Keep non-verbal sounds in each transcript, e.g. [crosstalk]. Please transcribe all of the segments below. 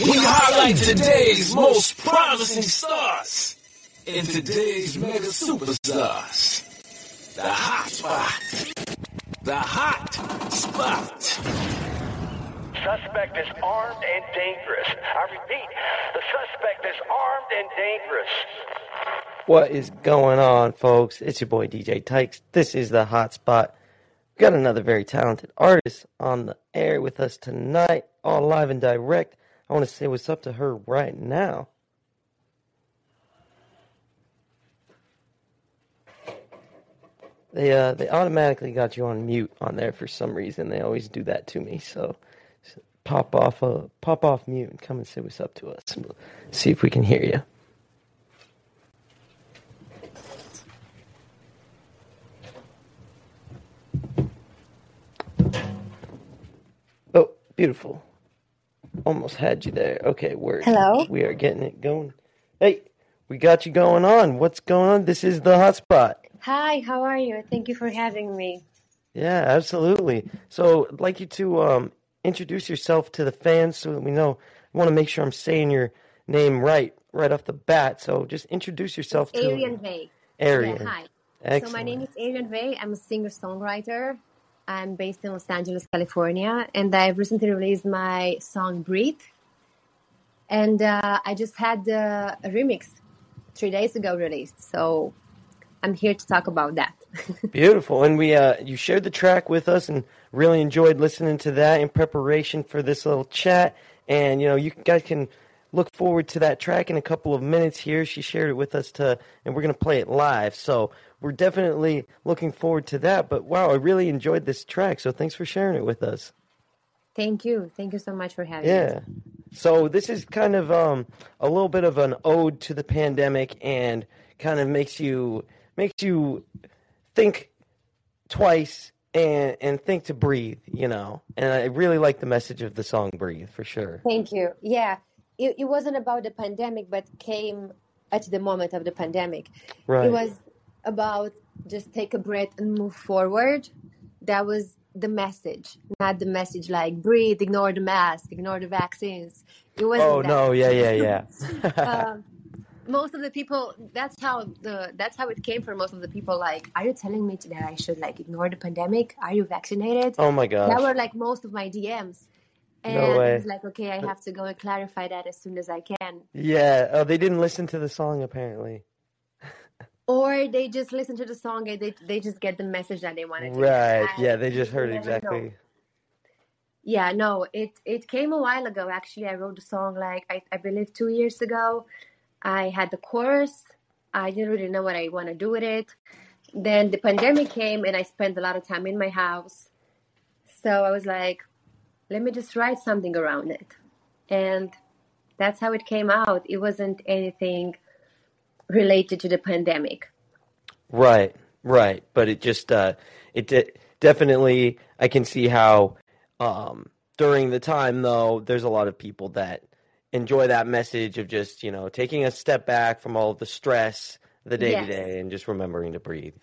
We highlight today's most promising stars and today's mega superstars. The hot spot. The hot spot. Suspect is armed and dangerous. I repeat, the suspect is armed and dangerous. What is going on, folks? It's your boy DJ Tykes. This is the hot spot. We've got another very talented artist on the air with us tonight, all live and direct. I want to say what's up to her right now. They uh they automatically got you on mute on there for some reason. They always do that to me. So pop off uh, pop off mute and come and say what's up to us. We'll see if we can hear you. Oh, beautiful. Almost had you there. Okay, word. Hello. We are getting it going. Hey, we got you going on. What's going on? This is the hotspot. Hi, how are you? Thank you for having me. Yeah, absolutely. So I'd like you to um, introduce yourself to the fans so that we know. I want to make sure I'm saying your name right right off the bat. So just introduce yourself It's to Airyen Vay. Airyen. Yeah, hi. So my name is Airyen Vay. I'm a singer-songwriter. I'm based in Los Angeles, California, and I've recently released my song "Breathe." And uh, I just had uh, a remix three days ago released, so I'm here to talk about that. [laughs] Beautiful. And we uh you shared the track with us and really enjoyed listening to that in preparation for this little chat. And you know, you guys can look forward to that track in a couple of minutes here. She shared it with us to and we're gonna play it live. So we're definitely looking forward to that. But wow, I really enjoyed this track, so thanks for sharing it with us. Thank you. Thank you so much for having me. Yeah. So this is kind of um, a little bit of an ode to the pandemic, and kind of makes you makes you think twice and and think to breathe. You know, and I really like the message of the song "Breathe" for sure. Thank you. Yeah, it, it wasn't about the pandemic, but came at the moment of the pandemic. Right. It was about just take a breath and move forward. That was the message, not the message like breathe, ignore the mask, ignore the vaccines. It wasn't Oh that. no! Yeah, yeah, yeah. [laughs] [laughs] um, most of the people that's how the that's how it came for most of the people like are you telling me that i should like ignore the pandemic are you vaccinated oh my god! that were like most of my dms and No I way. was like okay i have to go and clarify that as soon as i can Yeah. Oh, they didn't listen to the song apparently. [laughs] or they just listen to the song and they, they just get the message that they wanted to Right. get. Yeah. They just heard never know. exactly. Yeah, no, it it came a while ago. Actually, I wrote the song like I, I believe two years ago. I had the chorus. I didn't really know what I want to do with it. Then the pandemic came, and I spent a lot of time in my house. So I was like, let me just write something around it, and that's how it came out. It wasn't anything related to the pandemic. Right, right. But it just uh it de- definitely I can see how um during the time though there's a lot of people that enjoy that message of just, you know, taking a step back from all of the stress, the day to day and just remembering to breathe.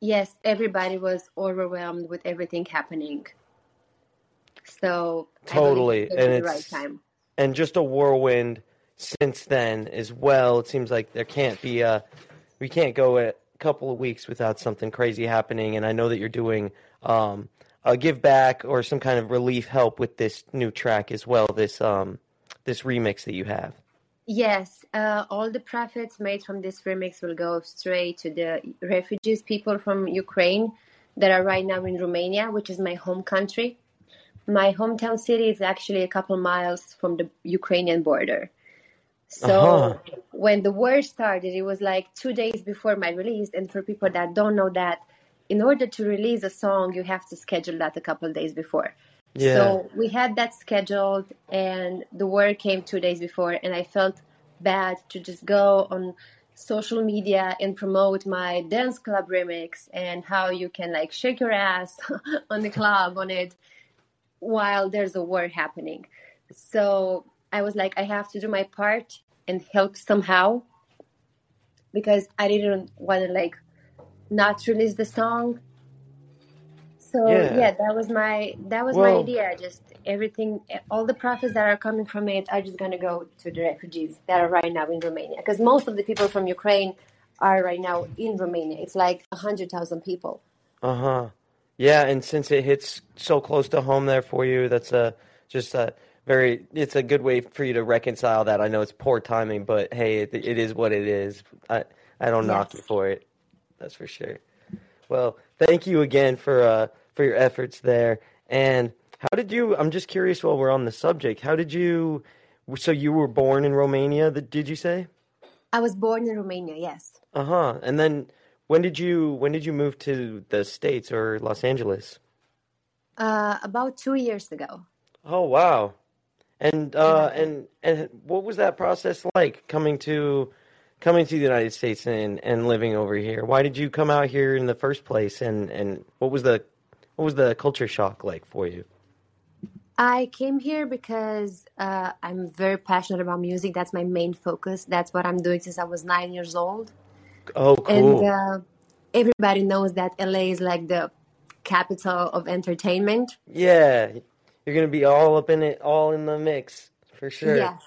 Yes, everybody was overwhelmed with everything happening. So Totally. And the right it's time. and just a whirlwind since then as well. It seems like there can't be a we can't go a couple of weeks without something crazy happening. And I know that you're doing um, a give back or some kind of relief help with this new track as well. This um, this remix that you have. Yes, uh, all the profits made from this remix will go straight to the refugees, people from Ukraine that are right now in Romania, which is my home country. My hometown city is actually a couple miles from the Ukrainian border. So Uh-huh. when the war started, it was like two days before my release. And for people that don't know that, in order to release a song, you have to schedule that a couple days before. Yeah. So we had that scheduled, and the war came two days before, and I felt bad to just go on social media and promote my dance club remix and how you can like shake your ass [laughs] on the club on it while there's a war happening. So I was like, I have to do my part and help somehow because I didn't want to like not release the song. So Yeah. yeah, that was my that was Well- my idea. Just everything, all the profits that are coming from it are just gonna go to the refugees that are right now in Romania. Because most of the people from Ukraine are right now in Romania. It's like a hundred thousand people. Uh huh. Yeah, and since it hits so close to home there for you, that's a just a very. It's a good way for you to reconcile that. I know it's poor timing, but hey, it, it is what it is. I I don't knock you for it. That's for sure. Well, thank you again for uh for your efforts there. And how did you? I'm just curious. While we're on the subject, how did you? So you were born in Romania? Did you say? I was born in Romania. Yes. Uh huh. And then when did you when did you move to the states or Los Angeles? Uh, about two years ago. Oh wow. And uh and and what was that process like coming to coming to the United States and and living over here? Why did you come out here in the first place and and what was the what was the culture shock like for you? I came here because uh, I'm very passionate about music. That's my main focus. That's what I'm doing since I was nine years old. Oh cool. And uh, everybody knows that LA is like the capital of entertainment. yeah. You're going to be all up in it, all in the mix for sure. Yes.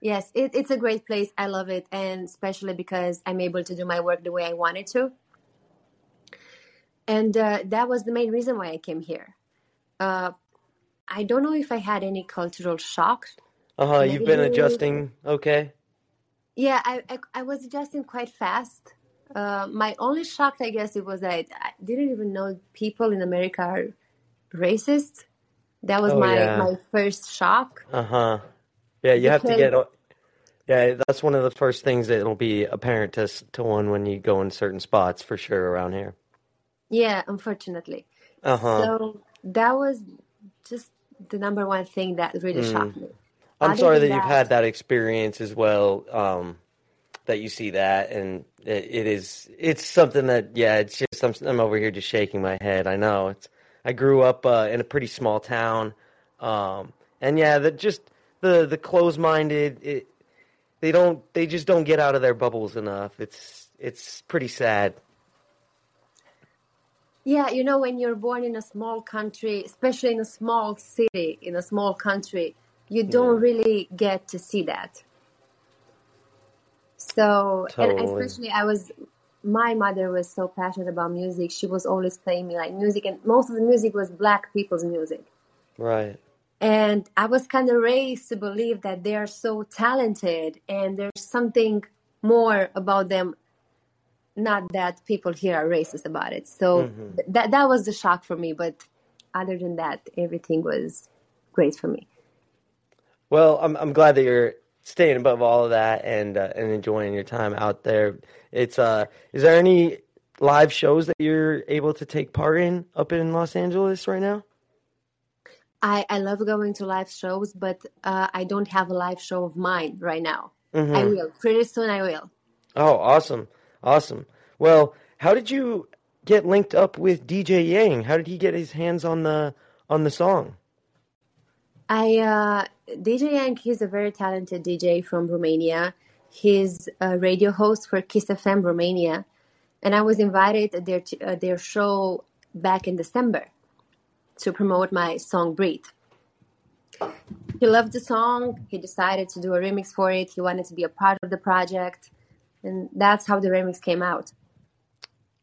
Yes, it, it's a great place. I love it. And especially because I'm able to do my work the way I wanted to. And uh, that was the main reason why I came here. Uh, I don't know if I had any cultural shock. Uh-huh, you've been adjusting, okay? Yeah, I, I, I was adjusting quite fast. Uh, my only shock, I guess, it was that I didn't even know people in America are racist. That was Oh, my, yeah. my first shock. Uh-huh. Yeah, you have to get Yeah, that's one of the first things that'll be apparent to to one when you go in certain spots for sure around here. Yeah, unfortunately. Uh-huh. So that was just the number one thing that really shocked me. I'm Other sorry that than you've had that experience as well. Um, that you see that, and it, it is it's something that yeah, it's just I'm, I'm over here just shaking my head. I know it's I grew up uh, in a pretty small town, um, and yeah, that just the the closed minded. It, they don't they just don't get out of their bubbles enough. It's it's pretty sad. Yeah, you know, when you're born in a small country, especially in a small city, in a small country, you don't really get to see that. So, and especially I was, my mother was so passionate about music. She was always playing me like music, and most of the music was black people's music. Right. And I was kind of raised to believe that they are so talented and there's something more about them, not that people here are racist about it. So mm-hmm. th- that that was the shock for me. But other than that, everything was great for me. Well, I'm I'm glad that you're staying above all of that and uh, and enjoying your time out there. It's uh, is there any live shows that you're able to take part in up in Los Angeles right now? I, I love going to live shows, but uh, I don't have a live show of mine right now. I Mhm. will. Pretty soon I will. Oh, awesome, awesome. Well, how did you get linked up with DJ Yaang? How did he get his hands on the on the song? I uh, DJ Yaang, he's a very talented DJ from Romania. He's a radio host for Kiss FM Romania, and I was invited at their uh, their show back in December to promote my song "Breathe." He loved the song. He decided to do a remix for it. He wanted to be a part of the project, and that's how the remix came out.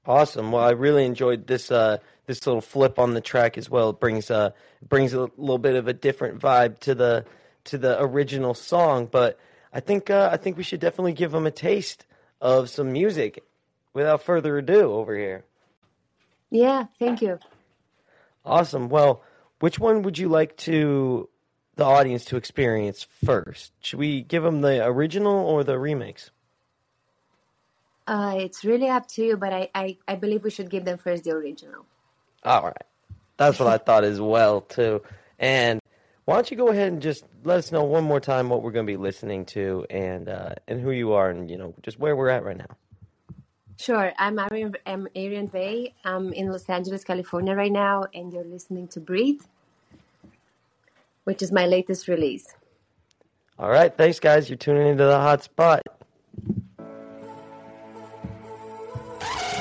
Awesome. Well, I really enjoyed this uh this little flip on the track as well. It brings uh brings a little bit of a different vibe to the to the original song, but I think uh, I think we should definitely give them a taste of some music. Without further ado, over here. Yeah, thank you. Awesome. Well, which one would you like to the audience to experience first? Should we give them the original or the remix? Uh, it's really up to you, but I, I, I believe we should give them first the original. All right. That's what I thought as well too. And why don't you go ahead and just let us know one more time what we're going to be listening to and uh, and who you are and you know just where we're at right now. Sure. I'm Airyen, I'm Airyen Vay. I'm in Los Angeles, California right now, and you're listening to Breathe, which is my latest release. All right, thanks guys. You're tuning into the hot spot.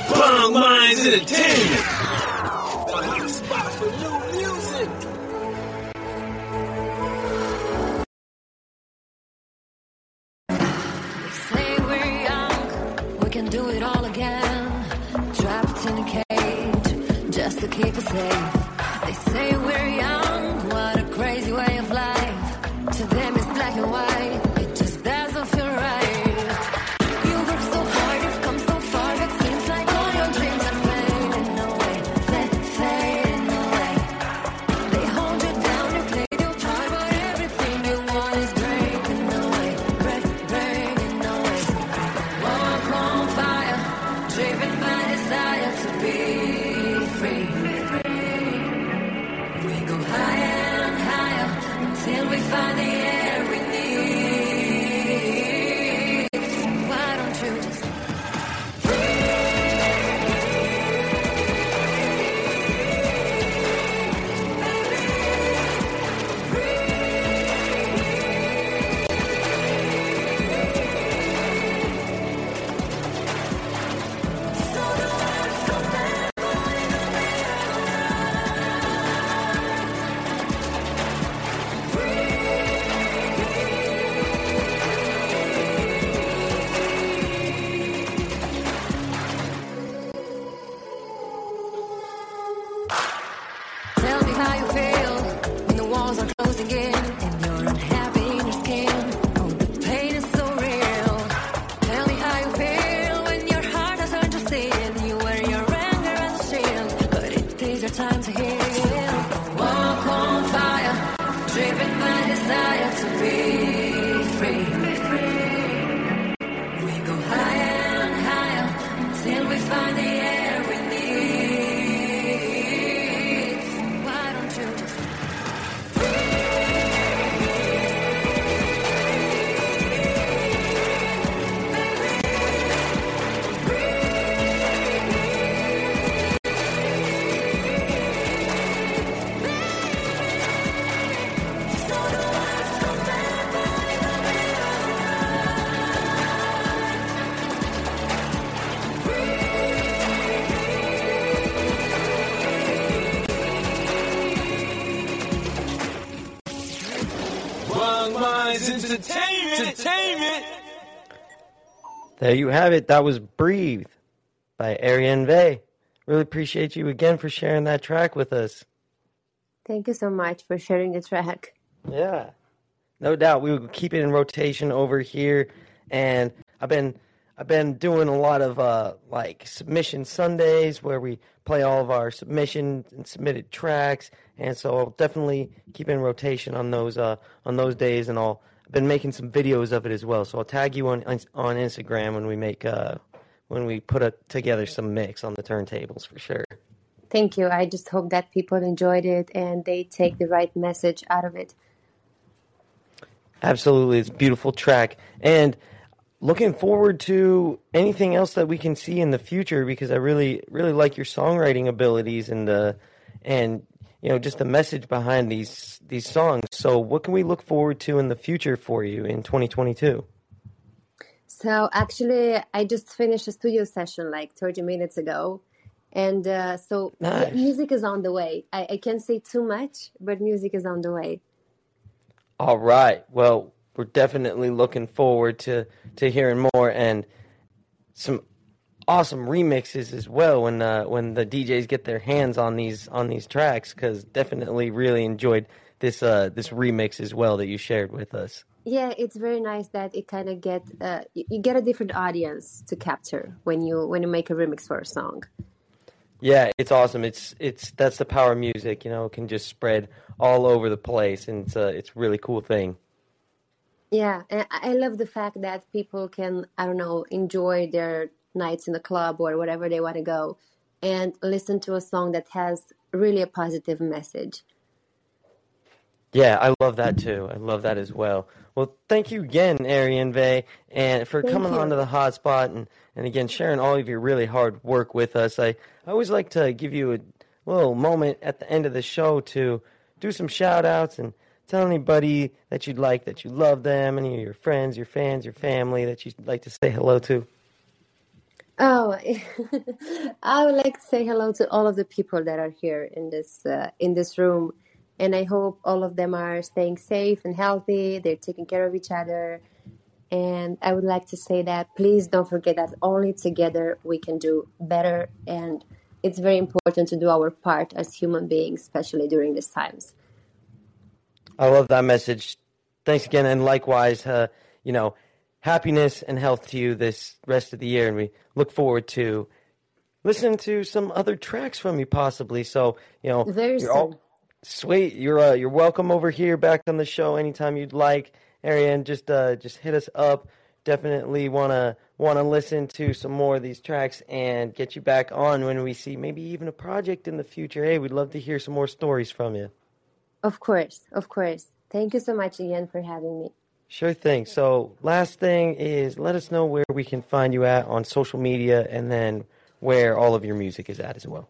Bong Minds Entertainment. Wrong Minds Entertainment. Entertainment. There you have it. That was Breathe by Airyen Vay. Really appreciate you again for sharing that track with us. Thank you so much for sharing the track. Yeah. No doubt. We will keep it in rotation over here. And I've been I've been doing a lot of uh like submission Sundays where we play all of our submission and submitted tracks. And so I'll definitely keep in rotation on those uh on those days and I'll I've been making some videos of it as well. So I'll tag you on on Instagram when we make uh when we put a, together some mix on the turntables for sure. Thank you. I just hope that people enjoyed it and they take the right message out of it. Absolutely, it's a beautiful track, and looking forward to anything else that we can see in the future because I really, really like your songwriting abilities and the, and you know, just the message behind these these songs. So, what can we look forward to in the future for you in 2022? So actually, I just finished a studio session like 30 minutes ago. And uh, so Nice. music is on the way. I, I can't say too much, but music is on the way. All right. Well, we're definitely looking forward to to hearing more and some awesome remixes as well when uh, when the DJs get their hands on these on these tracks because definitely really enjoyed this uh, this remix as well that you shared with us. Yeah, it's very nice that it kind of get uh, you, get a different audience to capture when you when you make a remix for a song. Yeah, it's awesome. It's it's that's the power of music. You know, it can just spread all over the place, and it's a it's a really cool thing. Yeah, and I love the fact that people can, I don't know, enjoy their nights in the club or whatever they want to go and listen to a song that has really a positive message. Yeah, I love that too. I love that as well. Well, thank you again, Airyen Vay, and for Thank coming you. onto the hotspot and, and again sharing all of your really hard work with us. I, I always like to give you a little moment at the end of the show to do some shout outs and tell anybody that you'd like that you love them, any of your friends, your fans, your family that you'd like to say hello to. Oh, [laughs] I would like to say hello to all of the people that are here in this uh, in this room, and I hope all of them are staying safe and healthy. They're taking care of each other, And I would like to say that please don't forget that only together we can do better. And it's very important to do our part as human beings, especially during these times. I love that message. Thanks again, and likewise, uh, you know, happiness and health to you this rest of the year, and we look forward to listening to some other tracks from you, possibly. So, you know, Very you're all sweet. You're uh, you're welcome over here, back on the show anytime you'd like. Airyen, just uh, just hit us up. Definitely wanna wanna listen to some more of these tracks and get you back on when we see maybe even a project in the future. Hey, we'd love to hear some more stories from you. Of course, of course. Thank you so much again for having me. Sure thing. So, last thing is let us know where we can find you at on social media and then where all of your music is at as well.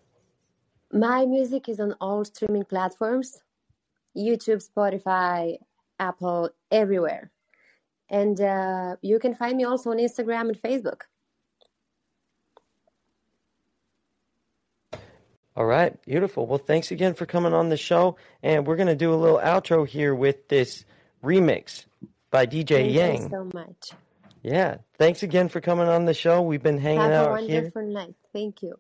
My music is on all streaming platforms YouTube, Spotify, Apple, everywhere. And uh, you can find me also on Instagram and Facebook. All right, beautiful. Well, thanks again for coming on the show. And we're going to do a little outro here with this remix by DJ Thank Yaang. you so much. Yeah, thanks again for coming on the show. We've been hanging Have a out here. wonderful night. Thank you.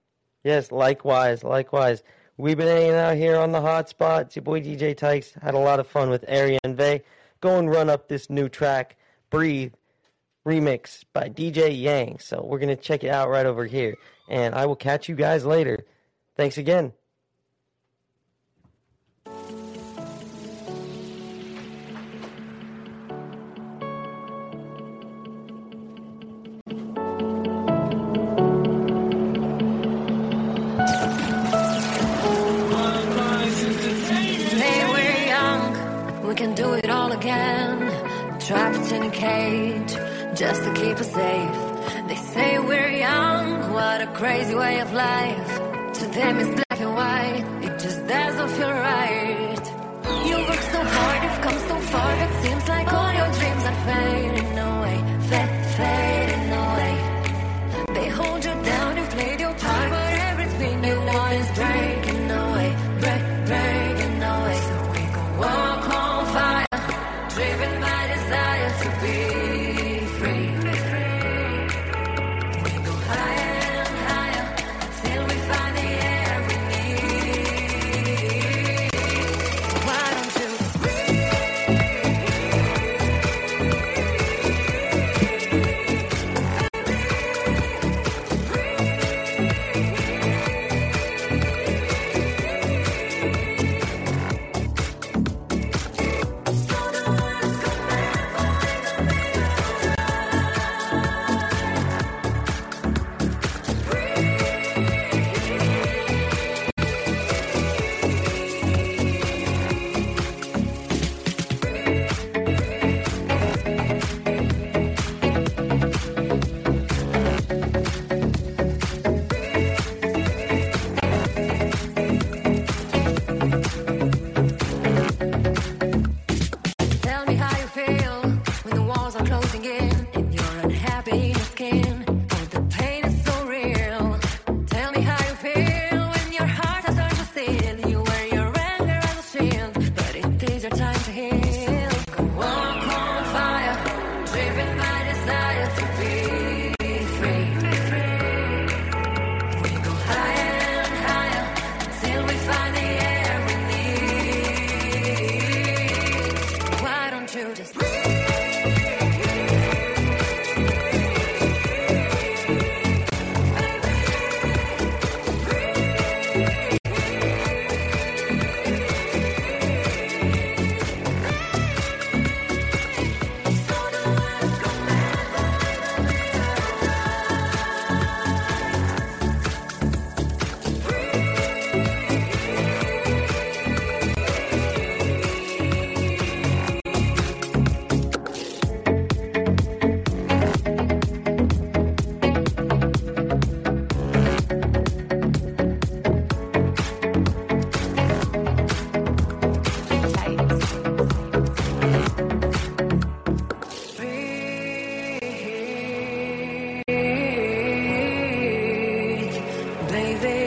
Yes, likewise, likewise. We've been hanging out here on the hot spot. It's your boy DJ Tykes. Had a lot of fun with Airyen Vay. Go and run up this new track, Breathe, remix by DJ Yaang. So we're going to check it out right over here. And I will catch you guys later. Thanks again. One Say we're young, we can do it all again. Trapped in a cage, just to keep us safe. They say we're young, what a crazy way of life. Them is black and white, it just doesn't feel right. You work so hard, you've come so far, but walls baby